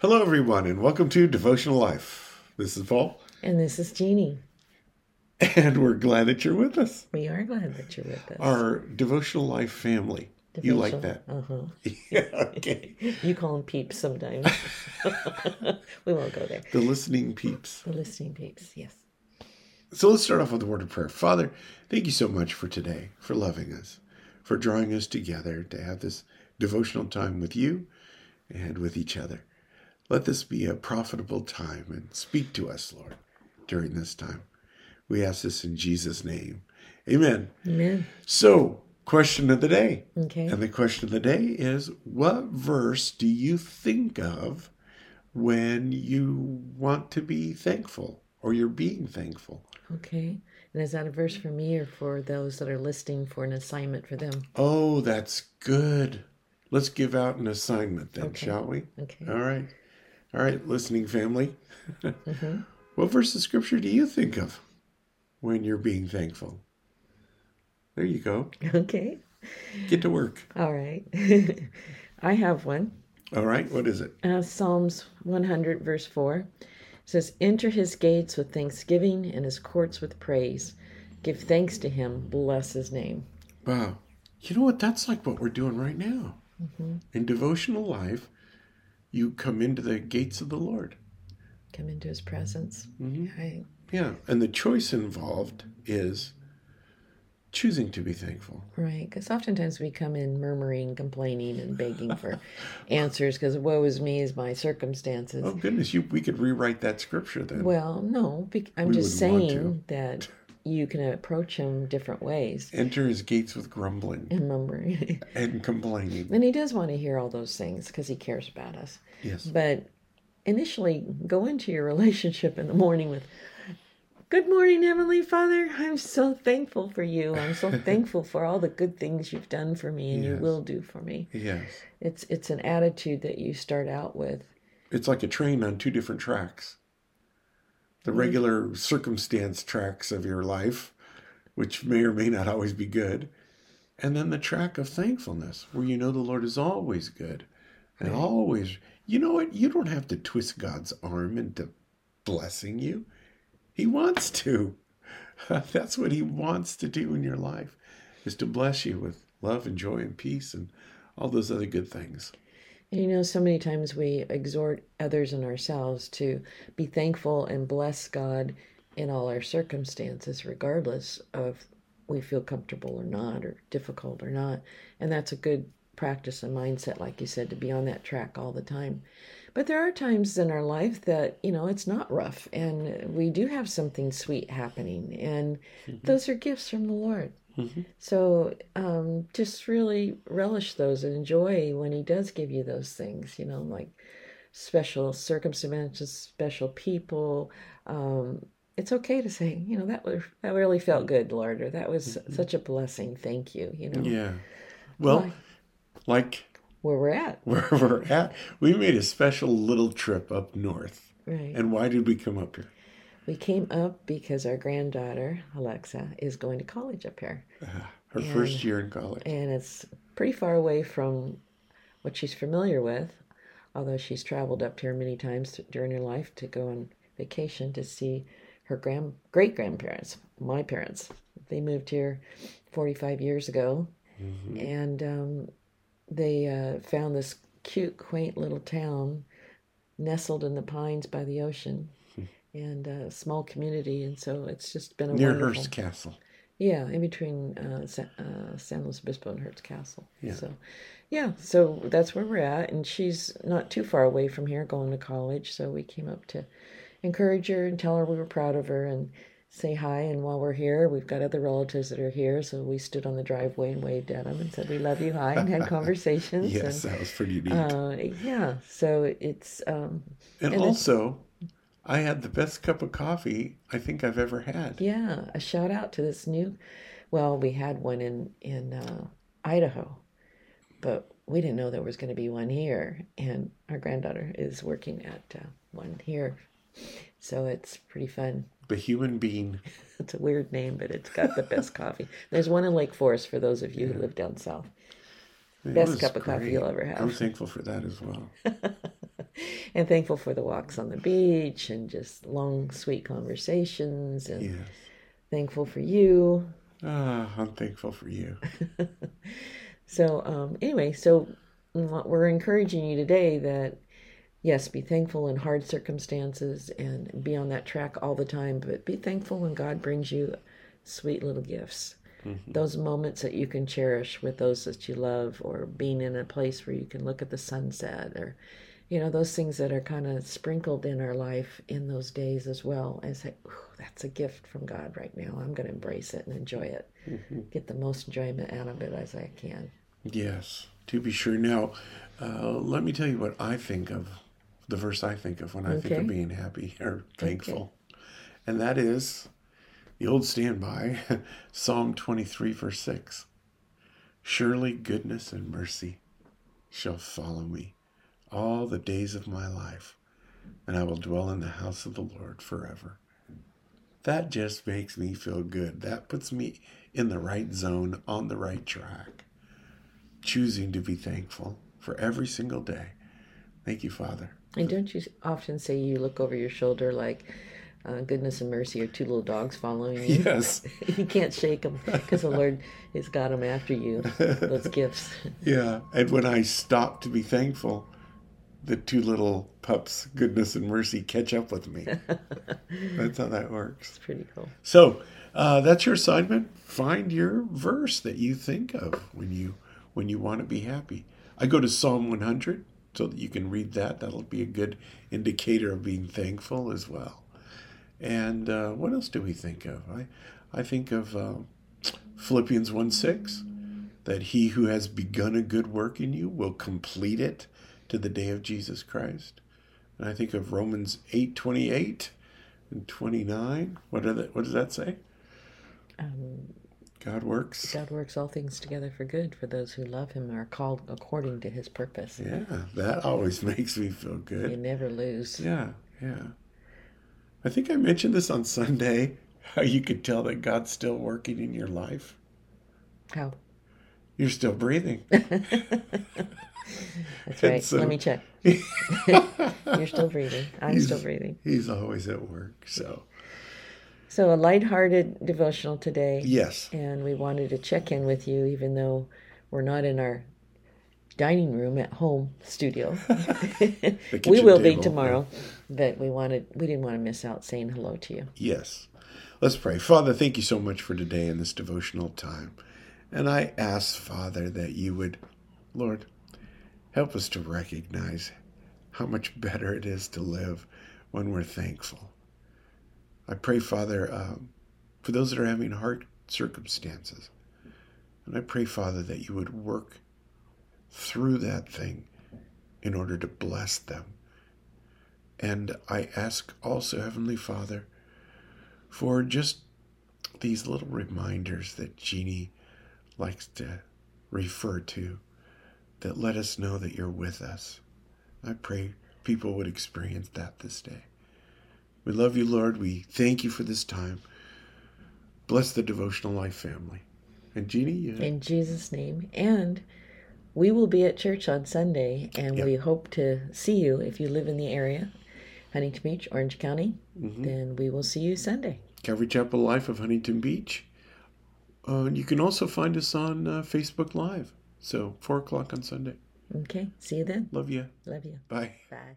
Hello, everyone, and welcome to Devotional Life. This is Paul, And this is Jeannie. and we're glad that you're with us. We are glad that you're with us. Our Devotional Life family. You like that? Uh huh. Yeah, okay. You call them peeps sometimes. we won't go there. The listening peeps. The listening peeps, yes. So let's start off with a word of prayer. Father, thank you so much for today, for loving us, for drawing us together to have this devotional time with you and with each other. Let this be a profitable time and speak to us, Lord, during this time. We ask this in Jesus' name. Amen. Amen. So, question of the day. Okay. And the question of the day is what verse do you think of when you want to be thankful or you're being thankful? Okay. And is that a verse for me or for those that are listening for an assignment for them? Oh, that's good. Let's give out an assignment then, Okay. shall we? Okay. All right. All right, listening family. Mhm. What verse of scripture do you think of when you're being thankful? There you go. Okay. Get to work. All right. I have one. All right, what is it? Uh, Psalms 100, verse 4 says, Enter his gates with thanksgiving and his courts with praise. Give thanks to him, bless his name. Wow. You know what? That's like what we're doing right now. In devotional life, you come into the gates of the Lord. Come into his presence. Mm-hmm. Right. Yeah. And the choice involved is choosing to be thankful. Right, because oftentimes we come in murmuring, complaining, and begging for answers because woe is me is my circumstances. Oh, goodness. You, we could rewrite that scripture then. Well, no, bec- I'm We just saying that you can approach him different ways Enter his gates with grumbling and mumbling and complaining. and he does want to hear all those things because he cares about us. Yes. But initially, go into your relationship in the morning with, Good morning, Heavenly Father. I'm so thankful for you. I'm so thankful for all the good things you've done for me and you will do for me. Yes. It's it's an attitude that you start out with. It's like a train on two different tracks. The mm-hmm. regular circumstance tracks of your life, which may or may not always be good. And then the track of thankfulness, where you know the Lord is always good and always, you know what? You don't have to twist God's arm into blessing you. He wants to. That's what He wants to do in your life, is to bless you with love and joy and peace and all those other good things. You know, so many times we exhort others and ourselves to be thankful and bless God in all our circumstances, regardless of we feel comfortable or not, or difficult or not. And that's a good practice and mindset, like you said, to be on that track all the time. But there are times in our life that, you know, it's not rough and we do have something sweet happening. And mm-hmm. those are gifts from the Lord. So um, just really relish those and enjoy when He does give you those things, you know, like special circumstances, special people. Um, it's okay to say, you know, that was that really felt good, Lord, or that was such a blessing. Thank you. You know, Yeah. Well, Why? like where we're at, where we're at, we made a special little trip up north. right? And why did we come up here? We came up because our granddaughter Alexa is going to college up here, Her first year in college. and it's pretty far away from what she's familiar with. Although she's traveled up here many times during her life to go on vacation to see her grand great grandparents, my parents. They moved here 45 years ago, and um, they uh, found this cute, quaint little town nestled in the pines by the ocean. And a small community, and so it's just been a Near wonderful. Hearst Castle. Yeah, in between uh, Sa- uh, San Luis Obispo and Hearst Castle. Yeah. So, yeah, so that's where we're at, and she's not too far away from here, going to college. So we came up to encourage her and tell her we were proud of her and say hi. And while we're here, we've got other relatives that are here, so we stood on the driveway and waved at them and said we love you, hi, and had conversations. Yes, that was pretty neat. Uh, yeah, so it's um, and and it's- also, I had the best cup of coffee I think I've ever had. Yeah, a shout out to this new. Well, we had one in in uh, Idaho, but we didn't know there was going to be one here, and our granddaughter is working at uh, one here, so it's pretty fun. The Human Bean. It's a weird name, but it's got the best coffee. There's one in Lake Forest for those of you who live down south. It Best cup of coffee you'll ever have. I'm thankful for that as well. and thankful for the walks on the beach and just long, sweet conversations. And Yes. thankful for you. Ah, I'm thankful for you. So, um, anyway, so what we're encouraging you today that yes, be thankful in hard circumstances and be on that track all the time, but be thankful when God brings you sweet little gifts. Those moments that you can cherish with those that you love, or being in a place where you can look at the sunset, or you know, those things that are kind of sprinkled in our life in those days as well. And say, that's a gift from God right now. I'm going to embrace it and enjoy it. Get the most enjoyment out of it as I can. Yes, to be sure. Now, uh, let me tell you what I think of the verse I think of when I think of being happy or thankful. And that is the old standby, Psalm 23, verse 6. Surely goodness and mercy shall follow me all the days of my life, and I will dwell in the house of the Lord forever. That just makes me feel good. That puts me in the right zone, on the right track choosing to be thankful for every single day. Thank you, Father. And don't you often say you look over your shoulder like uh, goodness and mercy are two little dogs following you? Yes. you can't shake them because the Lord has got them after you, those gifts. Yeah. And when I stop to be thankful, the two little pups, goodness and mercy, catch up with me. That's how that works. It's pretty cool. So uh, that's your assignment. Find your verse that you think of when you when you want to be happy. I go to Psalm 100 so that you can read that. That'll be a good indicator of being thankful as well. And uh, what else do we think of? I I think of um, Philippians 1 6 that he who has begun a good work in you will complete it to the day of Jesus Christ. And I think of Romans 8 28 and 29. What, are that, what does that say? Um, God works. God works all things together for good for those who love Him and are called according to His purpose. Yeah, that always makes me feel good. You never lose. Yeah, yeah. I think I mentioned this on Sunday how you could tell that God's still working in your life. How? You're still breathing. That's right. so- Let me check. You're still breathing. I'm still breathing. He's always at work. So, So, a lighthearted devotional today. yes. and we wanted to check in with you even though we're not in our dining room at home studio we will be tomorrow but we wanted we didn't want to miss out saying hello to you Yes. Let's pray. Father, thank you so much for today and this devotional time. And I ask, Father, that you would, Lord, help us to recognize how much better it is to live when we're thankful. I pray, Father, um, for those that are having hard circumstances. And I pray, Father, that you would work through that thing in order to bless them. And I ask also, Heavenly Father, for just these little reminders that Jeannie likes to refer to that let us know that you're with us. I pray people would experience that this day. We love you, Lord. We thank you for this time. Bless the devotional life family. And Jeannie, in jesus name and we will be at church on sunday and Yep. we hope to see you if you live in the area huntington beach orange county Mm-hmm. then we will see you sunday Calvary Chapel Life of Huntington Beach. Uh, you can also find us on uh, Facebook Live. So, 4 o'clock on Sunday. okay see you then Love you. love you Bye. bye